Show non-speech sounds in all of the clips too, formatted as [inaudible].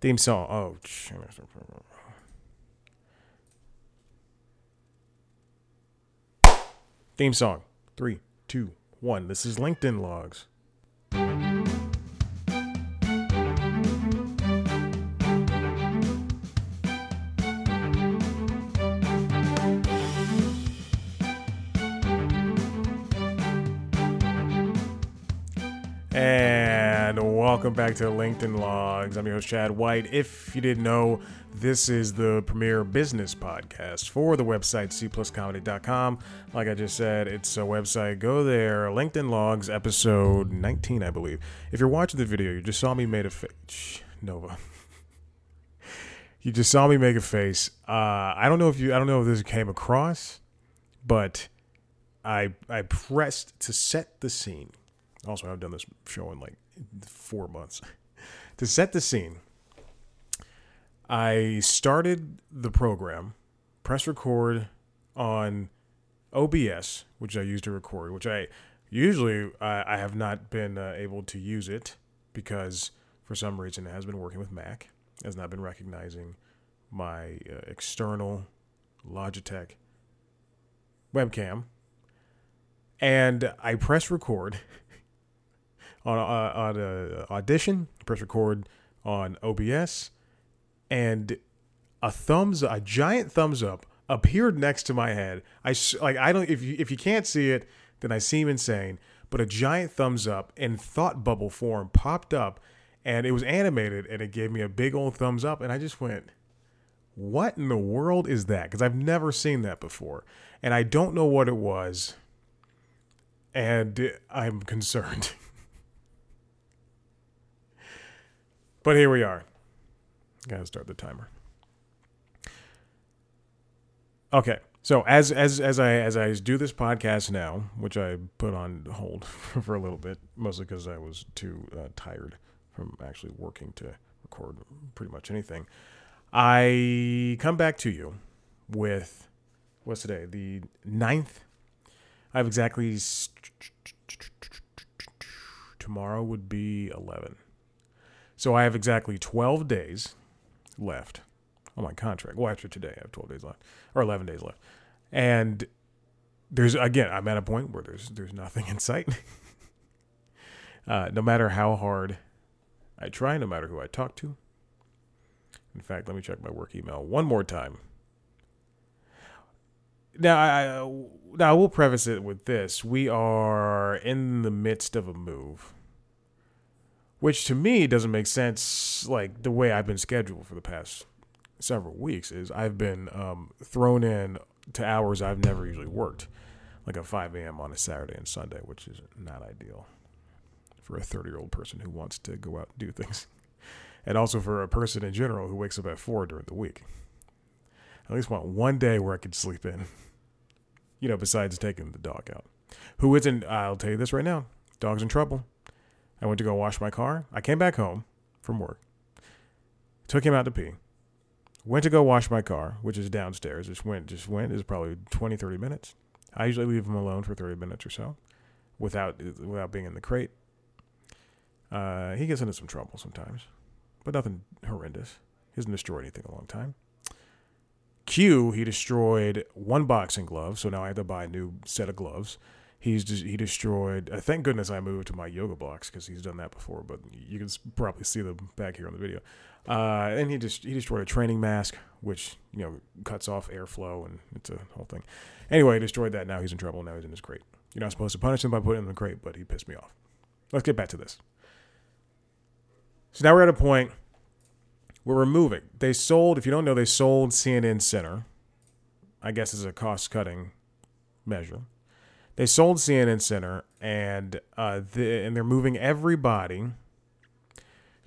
Theme song. Oh, theme song. Three, two, one. This is LinkedIn logs. Welcome back to LinkedIn Logs. I'm your host, Chad White. If you didn't know, this is the premier business podcast for the website cpluscomedy.com. Like I just said, it's a website. Go there. LinkedIn Logs, episode 19, I believe. If you're watching the video, you just saw me made a face. Nova. [laughs] you just saw me make a face. Uh, I don't know if you. I don't know if this came across, but I I pressed to set the scene also, I've done this show in like four months. to set the scene, I started the program, press record on OBS, which I use to record, which I usually I, I have not been uh, able to use it because for some reason it has been working with Mac, has not been recognizing my uh, external Logitech webcam. And I press record on uh, on uh, Audition, press record on OBS, and a thumbs, a giant thumbs up appeared next to my head. I like I don't if you if you can't see it, then I seem insane. But a giant thumbs up in thought bubble form popped up, and it was animated, and it gave me a big old thumbs up, and I just went, "What in the world is that?" Because I've never seen that before, and I don't know what it was, and I'm concerned. [laughs] But here we are. Gotta start the timer. Okay. So as as as I as I do this podcast now, which I put on hold for a little bit, mostly because I was too uh, tired from actually working to record pretty much anything, I come back to you with what's today the 9th. I have exactly tomorrow would be eleven. So I have exactly 12 days left on my contract. Well, after today, I have 12 days left or 11 days left. And there's again, I'm at a point where there's there's nothing in sight. [laughs] uh, no matter how hard I try, no matter who I talk to. In fact, let me check my work email one more time. Now, I, now I will preface it with this: we are in the midst of a move which to me doesn't make sense. Like the way I've been scheduled for the past several weeks is I've been um, thrown in to hours I've never usually worked, like a 5 a.m. on a Saturday and Sunday, which is not ideal for a 30 year old person who wants to go out and do things, [laughs] and also for a person in general who wakes up at four during the week. I at least want one day where I could sleep in, you know, besides taking the dog out. Who isn't? I'll tell you this right now: dog's in trouble. I went to go wash my car. I came back home from work, took him out to pee, went to go wash my car, which is downstairs. Just went, just went. Is probably 20, 30 minutes. I usually leave him alone for 30 minutes or so without without being in the crate. Uh, he gets into some trouble sometimes, but nothing horrendous. He hasn't destroyed anything in a long time. Q, he destroyed one boxing glove, so now I have to buy a new set of gloves. He's he destroyed. Uh, thank goodness I moved to my yoga blocks because he's done that before. But you can probably see them back here on the video. Uh, and he just he destroyed a training mask, which you know cuts off airflow and it's a whole thing. Anyway, he destroyed that. Now he's in trouble. Now he's in his crate. You're not supposed to punish him by putting him in the crate, but he pissed me off. Let's get back to this. So now we're at a point where we're moving. They sold, if you don't know, they sold CNN Center. I guess as a cost cutting measure they sold CNN Center, and uh, the, and they're moving everybody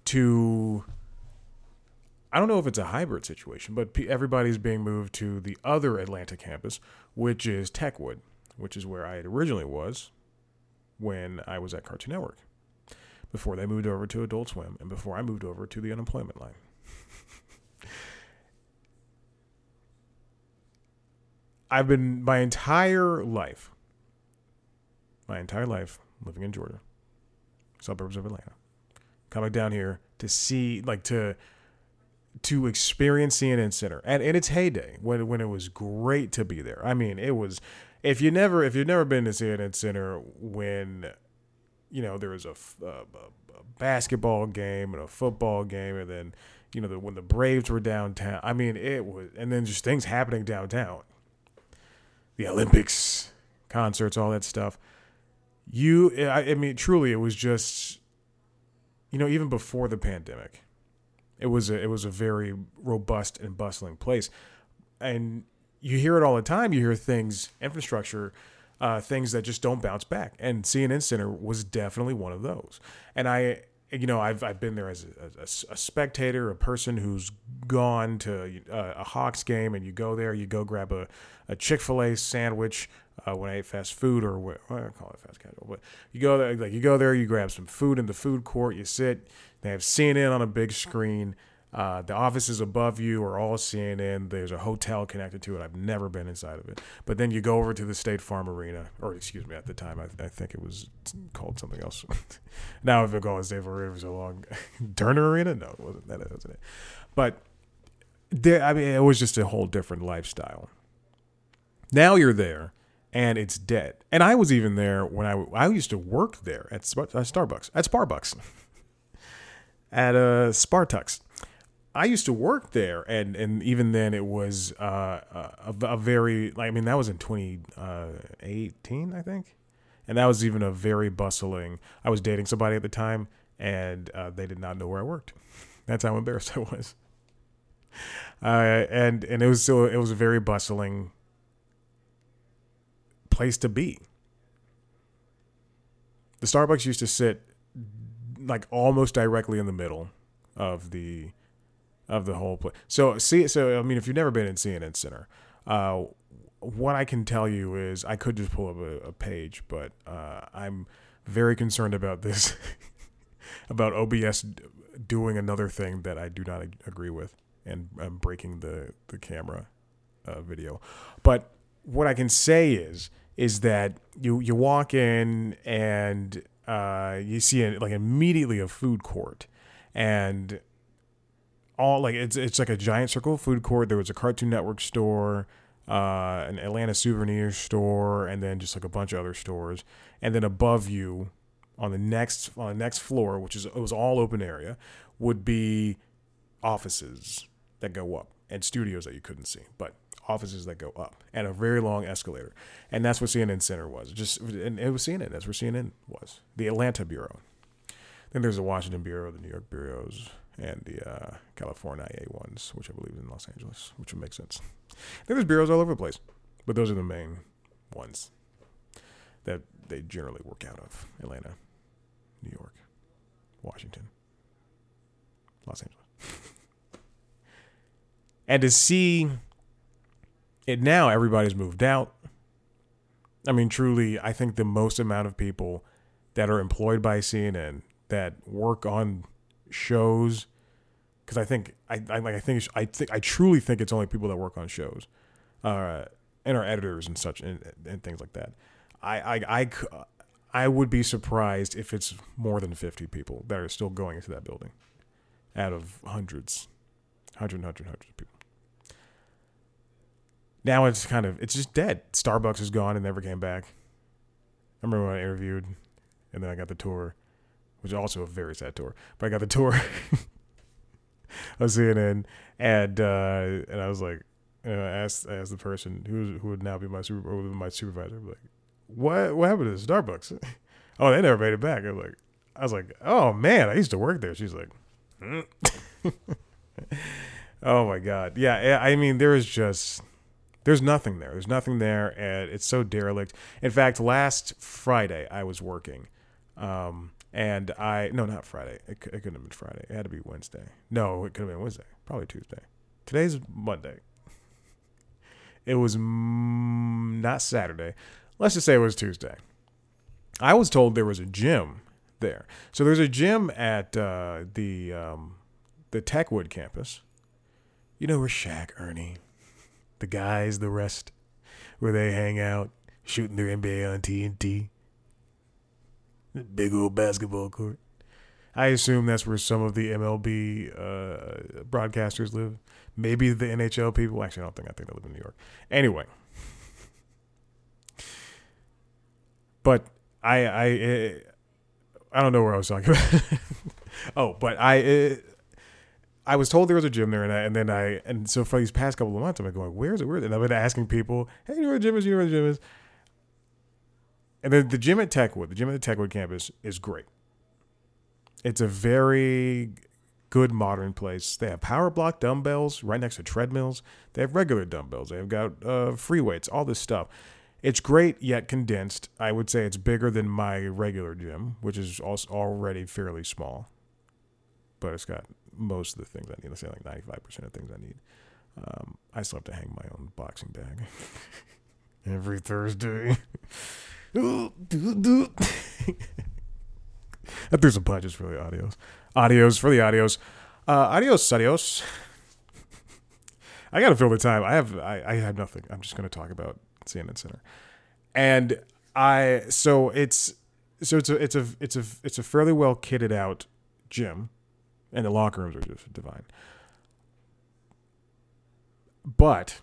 to. I don't know if it's a hybrid situation, but everybody's being moved to the other Atlanta campus, which is Techwood, which is where I originally was when I was at Cartoon Network. Before they moved over to Adult Swim, and before I moved over to the unemployment line. [laughs] I've been my entire life my entire life living in Georgia, suburbs of Atlanta, coming down here to see, like, to to experience CNN Center and in its heyday when when it was great to be there. I mean, it was if you never if you've never been to CNN Center when you know there was a, a, a basketball game and a football game and then you know the, when the Braves were downtown. I mean, it was and then just things happening downtown. The Olympics, concerts, all that stuff. You, I, I mean, truly, it was just, you know, even before the pandemic, it was a, it was a very robust and bustling place, and you hear it all the time. You hear things, infrastructure, uh, things that just don't bounce back, and CNN Center was definitely one of those. And I, you know, I've I've been there as a, a, a spectator, a person who's gone to a, uh, a, Hawks game, and you go there, you go grab a, a Chick Fil A sandwich uh, when I ate fast food, or what well, I call it fast casual, but you go there, like you go there, you grab some food in the food court, you sit, they have CNN on a big screen. Uh, the offices above you are all CNN. There's a hotel connected to it. I've never been inside of it. But then you go over to the State Farm Arena, or excuse me, at the time, I, I think it was called something else. [laughs] now I've been calling State Farm Arena for so long. [laughs] Turner Arena? No, it wasn't that. wasn't it. But there, I mean, it was just a whole different lifestyle. Now you're there and it's dead. And I was even there when I, I used to work there at Starbucks, at Sparbucks, [laughs] at uh, Spartux. I used to work there, and and even then it was uh, a, a, very I mean that was in 2018 uh, I think, and that was even a very bustling. I was dating somebody at the time, and uh, they did not know where I worked. [laughs] That's how embarrassed I was. [laughs] Uh, and and it was so it was a very bustling place to be. The Starbucks used to sit like almost directly in the middle of the of the whole place. So see, so I mean, if you've never been in CNN Center, uh, what I can tell you is I could just pull up a, a page, but uh, I'm very concerned about this, [laughs] about OBS doing another thing that I do not agree with and um, breaking the the camera uh, video. But what I can say is is that you you walk in and uh, you see like immediately a food court and all like it's it's like a giant circle food court. There was a Cartoon Network store, uh, an Atlanta souvenir store, and then just like a bunch of other stores. And then above you, on the next on the next floor, which is it was all open area, would be offices that go up and studios that you couldn't see, but offices that go up and a very long escalator. And that's what CNN Center was. Just and it was CNN. That's where CNN was. The Atlanta bureau. Then there's the Washington bureau, the New York bureaus, and the uh, California IA ones, which I believe is in Los Angeles, which would make sense. Then there's bureaus all over the place, but those are the main ones that they generally work out of Atlanta, New York, Washington, Los Angeles. [laughs] and to see it now, everybody's moved out. I mean, truly, I think the most amount of people that are employed by CNN that work on shows because I think I, I like I think I think I truly think it's only people that work on shows, uh, and our editors and such and, and things like that. I, I I I would be surprised if it's more than fifty people that are still going into that building, out of hundreds, hundred, hundred, hundreds of people. Now it's kind of it's just dead. Starbucks is gone and never came back. I remember when I interviewed, and then I got the tour, which is also a very sad tour. But I got the tour [laughs] of CNN, and uh, and I was like, you know, I asked I asked the person who who would now be my super my supervisor, like, what what happened to Starbucks? [laughs] oh, they never made it back. I was like, I was like, oh man, I used to work there. She's like, hmm. [laughs] oh my god, yeah. I mean, there is just there's nothing there. There's nothing there, and it's so derelict. In fact, last Friday I was working. Um, and I no, not Friday. It, it couldn't have been Friday. It had to be Wednesday. No, it could have been Wednesday. Probably Tuesday. Today's Monday. It was mm, not Saturday. Let's just say it was Tuesday. I was told there was a gym there. So there's a gym at uh, the um, the Techwood campus. You know where Shaq, Ernie, the guys, the rest, where they hang out, shooting their NBA on TNT. Big old basketball court. I assume that's where some of the MLB uh, broadcasters live. Maybe the NHL people. Actually, I don't think. I think they live in New York. Anyway, but I I eh, I don't know where I was talking about. [laughs] oh, but I uh, I was told there was a gym there, and, I, and then I and so for these past couple of months, I'm like going, "Where's it? Where's it?" And I've been asking people, "Hey, you know where the gym is? You know where the gym is?" And then the gym at Techwood, the gym at the Techwood campus, is great. It's a very good modern place. They have power block dumbbells right next to treadmills. They have regular dumbbells. They've got uh, free weights, all this stuff. It's great yet condensed. I would say it's bigger than my regular gym, which is also already fairly small. But it's got most of the things I need. Let's say like 95% of things I need. Um, I still have to hang my own boxing bag [laughs] every Thursday. [laughs] I threw some punches for the audios. Audios for the audios. Uh, adios, adios. I gotta fill the time. I have I, I have nothing. I'm just gonna talk about CNN Center, and I so it's so it's a it's a it's a it's a fairly well kitted out gym, and the locker rooms are just divine. But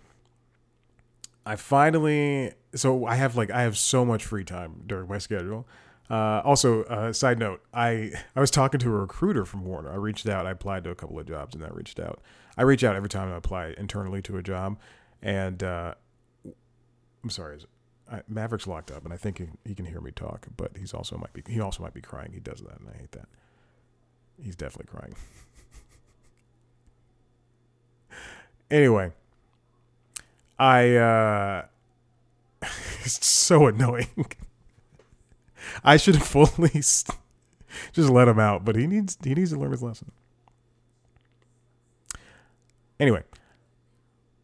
I finally so I have like I have so much free time during my schedule. Uh, also, uh, side note, I I was talking to a recruiter from Warner. I reached out. I applied to a couple of jobs, and I reached out. I reach out every time I apply internally to a job, and uh, I'm sorry, I, Maverick's locked up, and I think he, he can hear me talk, but he's also might be he also might be crying. He does that, and I hate that. He's definitely crying. [laughs] anyway, I uh, [laughs] it's so annoying. [laughs] I should fully just let him out, but he needs he needs to learn his lesson. Anyway,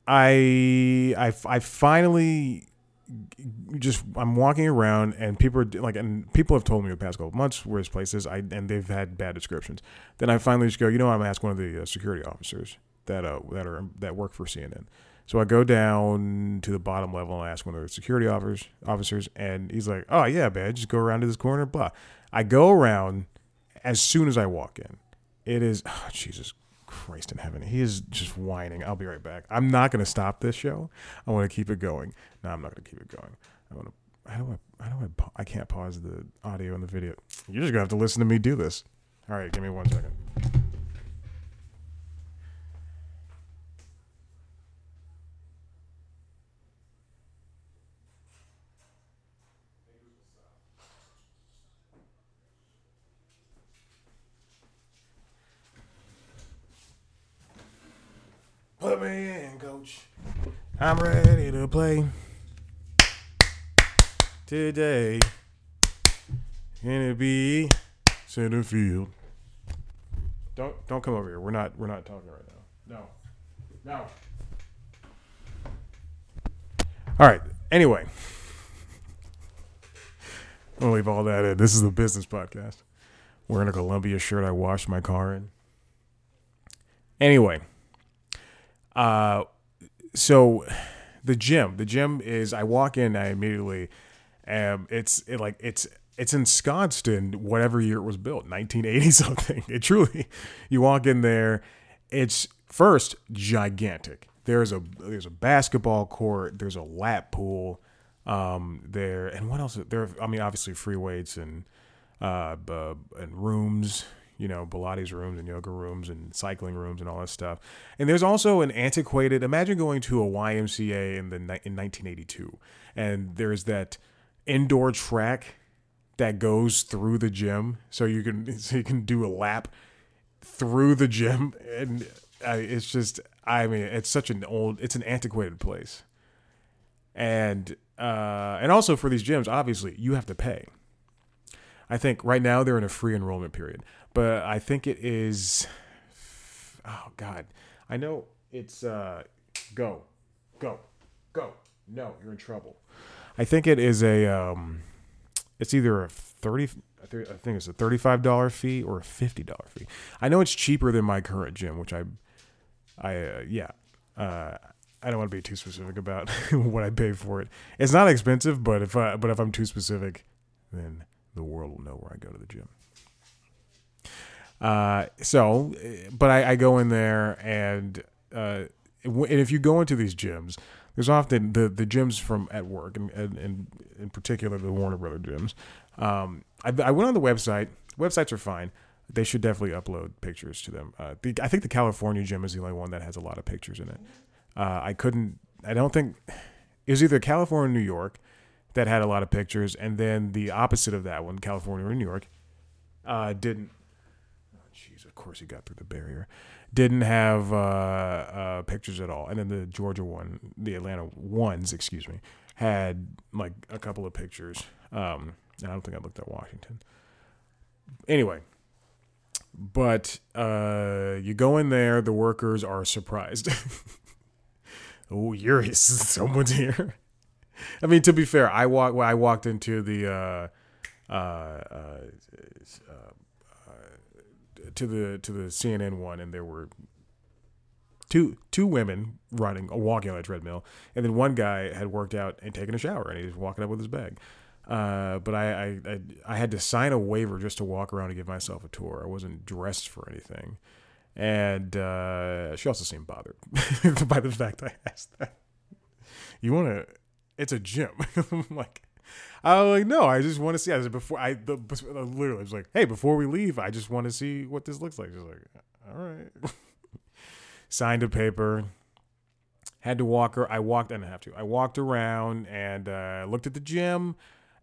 I I I finally just I'm walking around and people are like and people have told me the past couple months where his place is I and they've had bad descriptions. Then I finally just go, you know. I'm ask one of the uh, security officers that uh that are that work for CNN. So I go down to the bottom level and I ask one of the security officers, officers, and he's like, "Oh yeah, man, just go around to this corner." Blah. I go around as soon as I walk in. It is oh, Jesus Christ in heaven. He is just whining. I'll be right back. I'm not going to stop this show. I want to keep it going. No, I'm not going to keep it going. I want to. I? Do I? I can't pause the audio and the video. You're just gonna have to listen to me do this. All right, give me one second. Put me in, coach. I'm ready to play today. Can it be center field? Don't don't come over here. We're not we're not talking right now. No. No. All right. Anyway, I'm gonna leave all that in. This is the business podcast. Wearing a Columbia shirt I washed my car in. Anyway. Uh, so the gym, the gym is. I walk in, I immediately, um, it's it like it's it's ensconced in whatever year it was built, 1980 [laughs] something. It truly, you walk in there, it's first gigantic. There's a there's a basketball court, there's a lap pool, um, there, and what else? There, I mean, obviously free weights and uh, and rooms you know, Pilates rooms and yoga rooms and cycling rooms and all that stuff. And there's also an antiquated. Imagine going to a YMCA in the in 1982, and there's that indoor track that goes through the gym, so you can [laughs] so you can do a lap through the gym, and uh, it's just. I mean, it's such an old. It's an antiquated place, and uh, and also for these gyms, obviously, you have to pay. I think right now they're in a free enrollment period but I think it is. Oh God, I know it's uh, go, go, go. No, you're in trouble. I think it is a um, it's either a thirty. I think it's a thirty-five dollar fee or a fifty dollar fee. I know it's cheaper than my current gym, which I, I uh, yeah. Uh, I don't want to be too specific about [laughs] what I pay for it. It's not expensive, but if I but if I'm too specific, then the world will know where I go to the gym. Uh, so, but I, I go in there and uh, and if you go into these gyms, there's often the the gyms from at work and, and, and in particular the Warner Brother gyms. Um, I, I went on the website. Websites are fine. They should definitely upload pictures to them. Uh, the, I think the California gym is the only one that has a lot of pictures in it. Uh, I couldn't. I don't think it was either California, or New York, that had a lot of pictures, and then the opposite of that one, California or New York, uh, didn't. Of course he got through the barrier. Didn't have uh, uh, pictures at all, and then the Georgia one, the Atlanta ones, excuse me, had like a couple of pictures. Um, I don't think I looked at Washington. Anyway, but uh, you go in there, the workers are surprised. [laughs] oh, you're [laughs] someone's here. I mean, to be fair, I walk. I walked into the uh, uh, uh, uh, to the to the CNN one, and there were two two women running, walking on a treadmill, and then one guy had worked out and taken a shower, and he was walking up with his bag. Uh, but I, I, I I had to sign a waiver just to walk around and give myself a tour. I wasn't dressed for anything, and uh, she also seemed bothered [laughs] by the fact I asked that. You want to? It's a gym. [laughs] I'm like, I was like, no, I just want to see. I said before I the, literally was like, hey, before we leave, I just want to see what this looks like. She's like, all right. [laughs] Signed a paper. Had to walk her. I walked. And I didn't have to. I walked around and uh, looked at the gym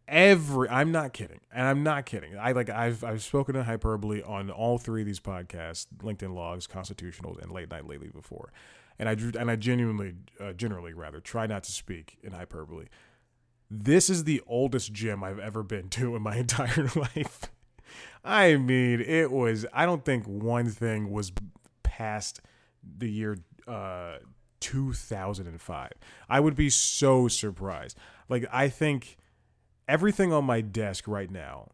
every i'm not kidding and i'm not kidding i like i've i've spoken in hyperbole on all three of these podcasts linkedin logs constitutionals and late night lately before and i and i genuinely uh, generally rather try not to speak in hyperbole this is the oldest gym i've ever been to in my [laughs] entire life i mean it was i don't think one thing was past the year uh 2005 i would be so surprised like i think everything on my desk right now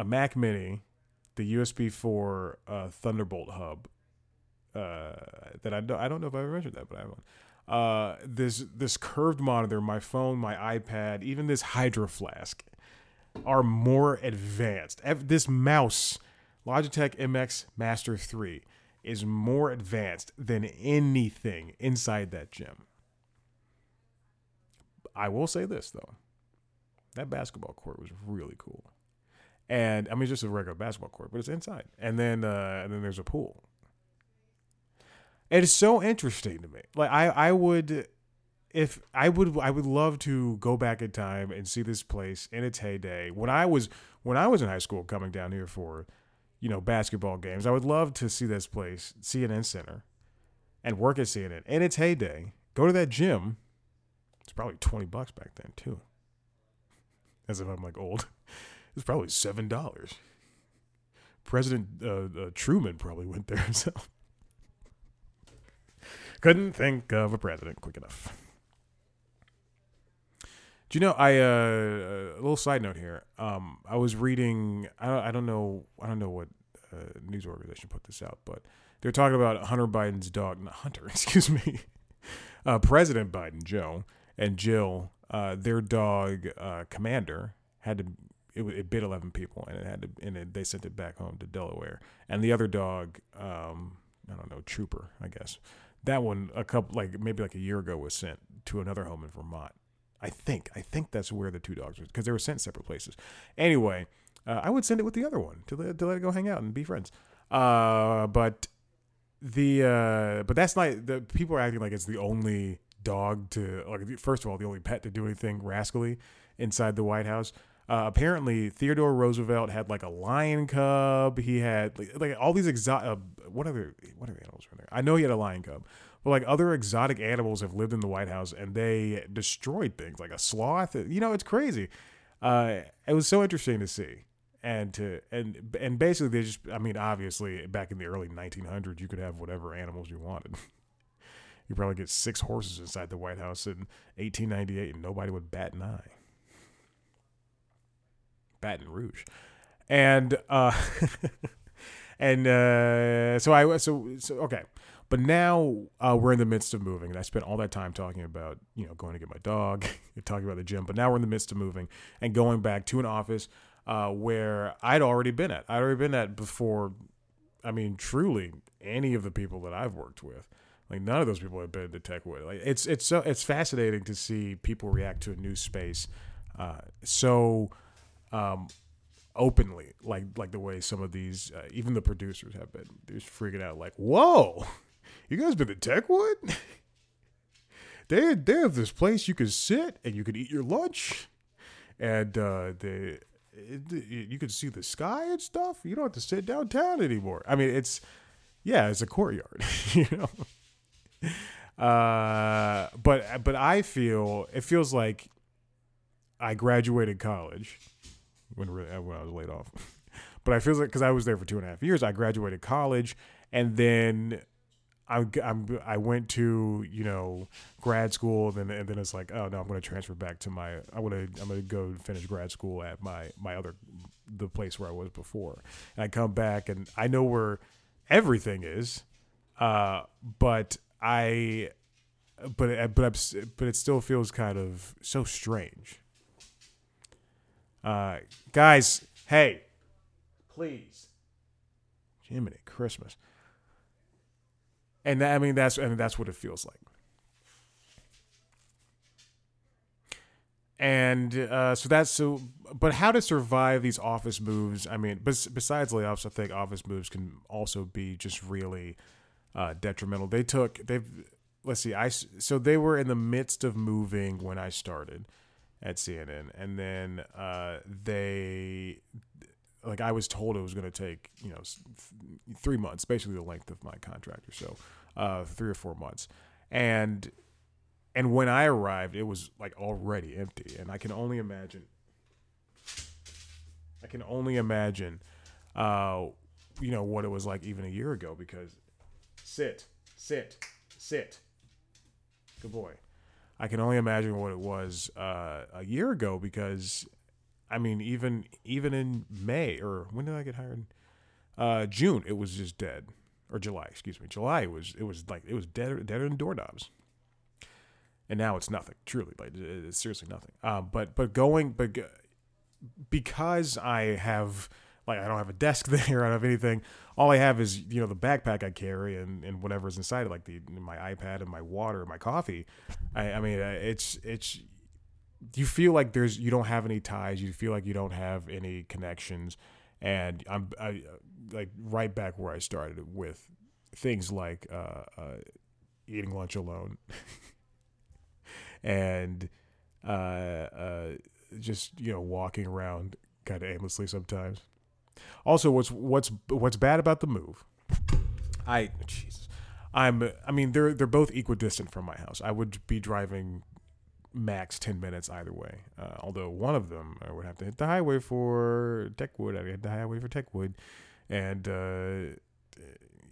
a Mac Mini, the USB 4 uh, Thunderbolt hub. Uh, that I don't, I don't know if I ever mentioned that, but I have one. Uh, this this curved monitor, my phone, my iPad, even this Hydro Flask are more advanced. This mouse, Logitech MX Master 3, is more advanced than anything inside that gym. I will say this though that basketball court was really cool. And I mean, just a regular basketball court, but it's inside. And then, uh, and then there's a pool. It is so interesting to me. Like I, I would, if I would, I would love to go back in time and see this place in its heyday. When I was, when I was in high school, coming down here for, you know, basketball games, I would love to see this place, CNN Center, and work at CNN in its heyday. Go to that gym. It's probably twenty bucks back then too as if I'm like old. [laughs] It's probably seven dollars. President uh, uh, Truman probably went there himself. Couldn't think of a president quick enough. Do you know? I uh, a little side note here. Um, I was reading. I don't, I don't know. I don't know what uh, news organization put this out, but they're talking about Hunter Biden's dog, not Hunter. [laughs] Excuse me. Uh, President Biden, Joe, and Jill uh, their dog uh, Commander had to it, it, bit 11 people and it had to and it, they sent it back home to Delaware and the other dog um, I don't know Trooper I guess that one a couple like maybe like a year ago was sent to another home in Vermont. I think I think that's where the two dogs were because they were sent separate places. Anyway uh, I would send it with the other one to let, to let it go hang out and be friends. Uh, but the uh, but that's not the people are acting like it's the only dog to like first of all the only pet to do anything rascally inside the White House. Uh, apparently, Theodore Roosevelt had like a lion cub. He had like, like all these exotic. Uh, what other what other animals were there? I know he had a lion cub, but like other exotic animals have lived in the White House and they destroyed things like a sloth. You know, it's crazy. Uh, it was so interesting to see and to and and basically they just. I mean, obviously, back in the early 1900s, you could have whatever animals you wanted. [laughs] you probably get six horses inside the White House in 1898, and nobody would bat an eye. Baton Rouge, and uh, [laughs] and uh, so I so so okay, but now uh, we're in the midst of moving, and I spent all that time talking about you know going to get my dog, [laughs] talking about the gym, but now we're in the midst of moving and going back to an office uh, where I'd already been at. I'd already been at before I mean, truly, any of the people that I've worked with, like none of those people have been to Techwood. Like it's it's so it's fascinating to see people react to a new space, uh, so um, openly, like like the way some of these, uh, even the producers have been, they're just freaking out, like, "Whoa, [laughs] you guys been to Techwood?" [laughs] they they have this place you can sit and you can eat your lunch, and uh, they it, you can see the sky and stuff. You don't have to sit downtown anymore. I mean, it's yeah, it's a courtyard, [laughs] you know. Uh, but but I feel it feels like I graduated college when when I was laid off. [laughs] but I feel like because I was there for two and a half years, I graduated college, and then I I'm, I went to you know grad school, and then and then it's like oh no, I'm going to transfer back to my I'm going to I'm going to go finish grad school at my my other the place where I was before, and I come back and I know where everything is, uh, but I but but but it still feels kind of so strange. Uh, guys, hey, please, Jiminy Christmas and I mean that's and that's what it feels like. And uh, so that's so. But how to survive these office moves? I mean, bes- besides layoffs, I think office moves can also be just really uh, detrimental. They took they've let's see, I so they were in the midst of moving when I started at CNN, and then uh, they like I was told it was going to take you know three months, basically the length of my contract or so, uh, three or four months, and and when I arrived, it was like already empty, and I can only imagine. I can only imagine, uh, you know, what it was like even a year ago. Because sit, sit, sit. Good boy. I can only imagine what it was uh, a year ago because I mean, even even in May or when did I get hired? Uh, June, it was just dead, or July, excuse me. July was it was like it was dead deader than doorknobs, and now it's nothing. Truly, like it's seriously nothing. Um, but but going but because I have like I don't have a desk [laughs] there, I don't have anything. All I have is you know the backpack I carry and, and whatever's inside like the my iPad and my water, and my coffee. I, I mean, it's it's you feel like there's you don't have any ties you feel like you don't have any connections and i'm I, like right back where i started with things like uh, uh, eating lunch alone [laughs] and uh, uh, just you know walking around kind of aimlessly sometimes also what's what's what's bad about the move i jesus i'm i mean they're they're both equidistant from my house i would be driving max 10 minutes either way. Uh, although one of them, I would have to hit the highway for Techwood. I'd hit the highway for Techwood. And uh,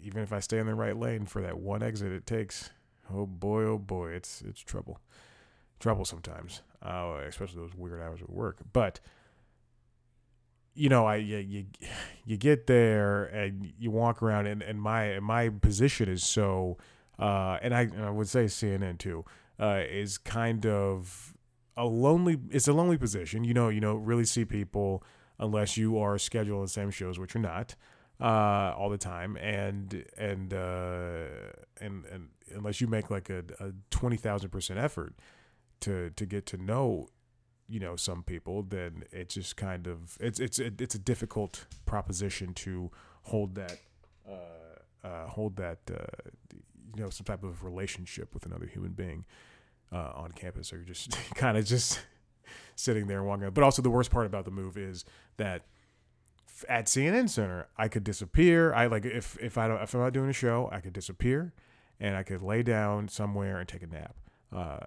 even if I stay in the right lane for that one exit it takes, oh boy, oh boy, it's it's trouble. Trouble sometimes, uh, especially those weird hours at work. But you know, I you, you, you get there and you walk around, and, and my my position is so, uh, and I and I would say CNN too uh, is kind of a lonely. It's a lonely position. You know, you don't really see people unless you are scheduled the same shows, which you're not uh, all the time, and and uh, and and unless you make like a, a twenty thousand percent effort to to get to know you know some people then it's just kind of it's it's it's a difficult proposition to hold that uh, uh, hold that uh, you know some type of relationship with another human being uh, on campus, or you're just [laughs] kind of just sitting there walking. But also the worst part about the move is that at CNN Center, I could disappear. I like if if I don't if I'm not doing a show, I could disappear, and I could lay down somewhere and take a nap. Uh,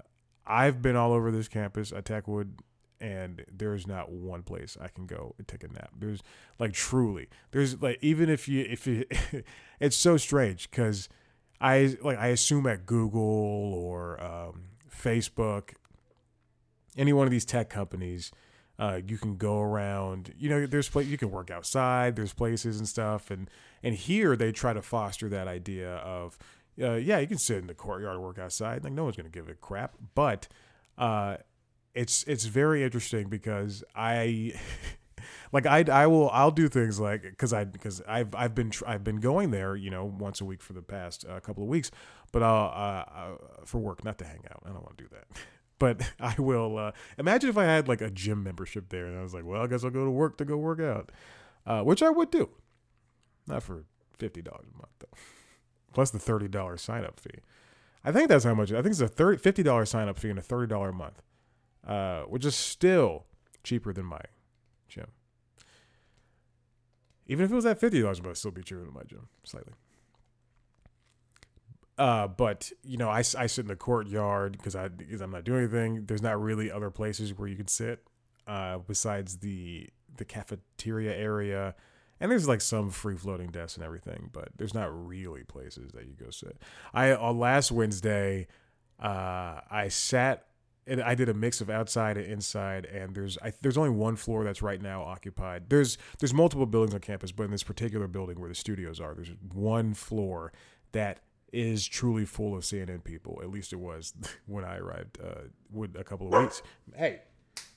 I've been all over this campus at Techwood, and there's not one place I can go and take a nap. There's like truly, there's like even if you if you, [laughs] it's so strange because I like I assume at Google or um, Facebook, any one of these tech companies, uh, you can go around. You know, there's place you can work outside. There's places and stuff, and and here they try to foster that idea of, uh, yeah, you can sit in the courtyard work outside. Like no one's gonna give a crap. But uh, it's it's very interesting because I. [laughs] like I I will I'll do things like because I because I've I've been I've been going there you know once a week for the past uh, couple of weeks, but I'll uh, uh, for work not to hang out. I don't want to do that. [laughs] But [laughs] I will uh, imagine if I had like a gym membership there, and I was like, well, I guess I'll go to work to go work out, uh, which I would do, not for fifty dollars a month though, plus the thirty dollars sign up fee. I think that's how much. I think it's a 30, fifty dollars sign up fee and a thirty dollar a month, uh, which is still cheaper than my gym. Even if it was at fifty dollars a month, still be cheaper than my gym slightly. Uh, but you know, I, I sit in the courtyard because I because I'm not doing anything. There's not really other places where you can sit uh, besides the the cafeteria area, and there's like some free floating desks and everything. But there's not really places that you go sit. I on last Wednesday, uh, I sat and I did a mix of outside and inside. And there's I, there's only one floor that's right now occupied. There's there's multiple buildings on campus, but in this particular building where the studios are, there's one floor that is truly full of CNN people. At least it was [laughs] when I arrived uh, with a couple of weeks. [coughs] Hey,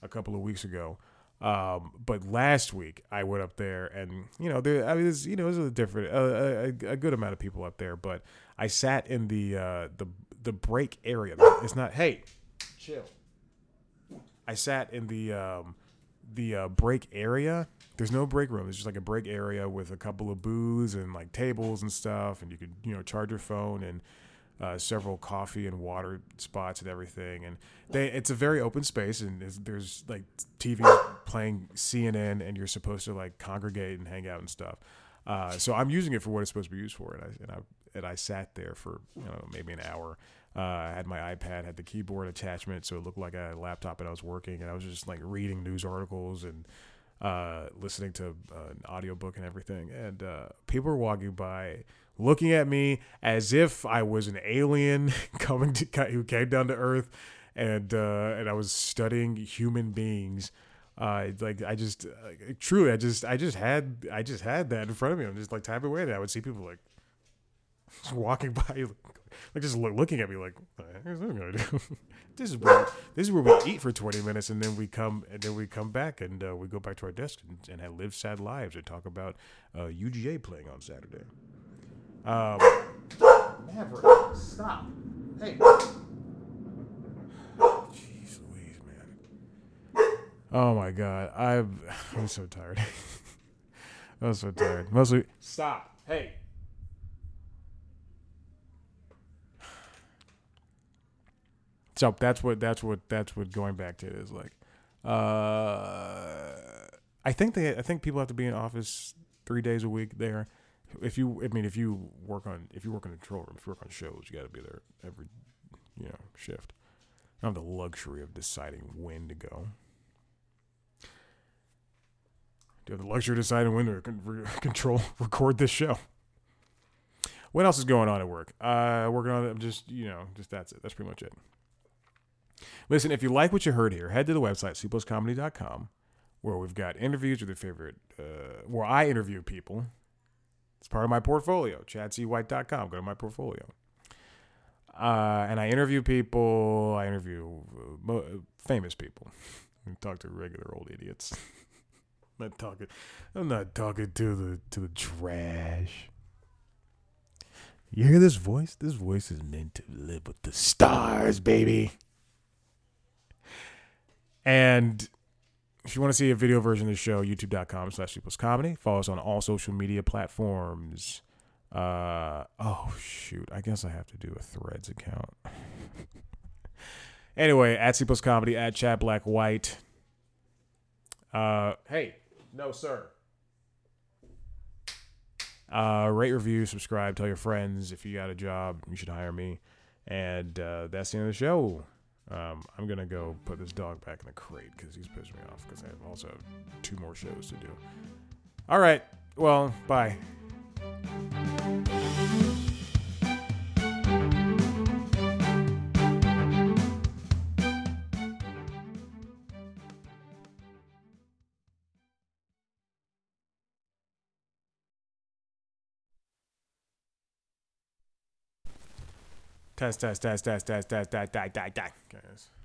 a couple of weeks ago. Um, but last week I went up there, and you know, there I mean, was, you know, was a different, a, a, good amount of people up there. But I sat in the uh, the the break area. It's not. Hey, chill. I sat in the um, the uh, break area. There's no break room. It's just like a break area with a couple of booths and like tables and stuff, and you could you know charge your phone and uh, several coffee and water spots and everything. And they it's a very open space, and there's, like TV playing CNN, and you're supposed to like congregate and hang out and stuff. Uh, so I'm using it for what it's supposed to be used for, and I and I and I sat there for you know maybe an hour. Uh, I had my iPad, had the keyboard attachment, so it looked like a laptop, and I was working, and I was just like reading news articles and uh, listening to uh, an audiobook and everything. And uh, people were walking by, looking at me as if I was an alien [laughs] coming to who came down to Earth, and uh, and I was studying human beings. Uh, like I just uh, truly, I just I just had I just had that in front of me. I'm just like typing away, and I would see people like just walking [laughs] by, like just look, looking at me like, what gonna do? [laughs] this is where this is where we eat for 20 minutes, and then we come and then we come back and uh, we go back to our desk and, and have live sad lives and talk about uh, UGA playing on Saturday. Um, Maverick, stop! Hey. Jeez Louise, man. Oh my God, I'm [laughs] I'm so tired. I'm so tired. Mostly, stop. Hey. So that's what that's what that's what going back to it is like. Uh, I think they I think people have to be in office three days a week there. If you I mean if you work on if you work in a control room, if you work on shows, you got to be there every you know shift. I have the luxury of deciding when to go. Do you have the luxury of deciding when to [laughs] control record this show? What else is going on at work? Uh, working on it. Just you know, just that's it. That's pretty much it. Listen, if you like what you heard here, head to the website, cpluscomedy.com, where we've got interviews with your favorite, uh, where I interview people. It's part of my portfolio, chadcwhite.com. Go to my portfolio. Uh, and I interview people. I interview uh, famous people. [laughs] I talk to regular old idiots. I'm [laughs] not talking. I'm not talking to the to the trash. You hear this voice? This voice is meant to live with the stars, baby. And if you want to see a video version of the show, youtube.com slash plus comedy. Follow us on all social media platforms. Uh, oh, shoot. I guess I have to do a threads account. [laughs] anyway, at C plus comedy, at chat Black White. Uh, hey, no, sir. Uh, rate, review, subscribe, tell your friends. If you got a job, you should hire me. And uh, that's the end of the show. Um, I'm gonna go put this dog back in the crate because he's pissed me off. Because I also have two more shows to do. All right. Well, bye. Test, test, test, test, test, test, test, test, test, test.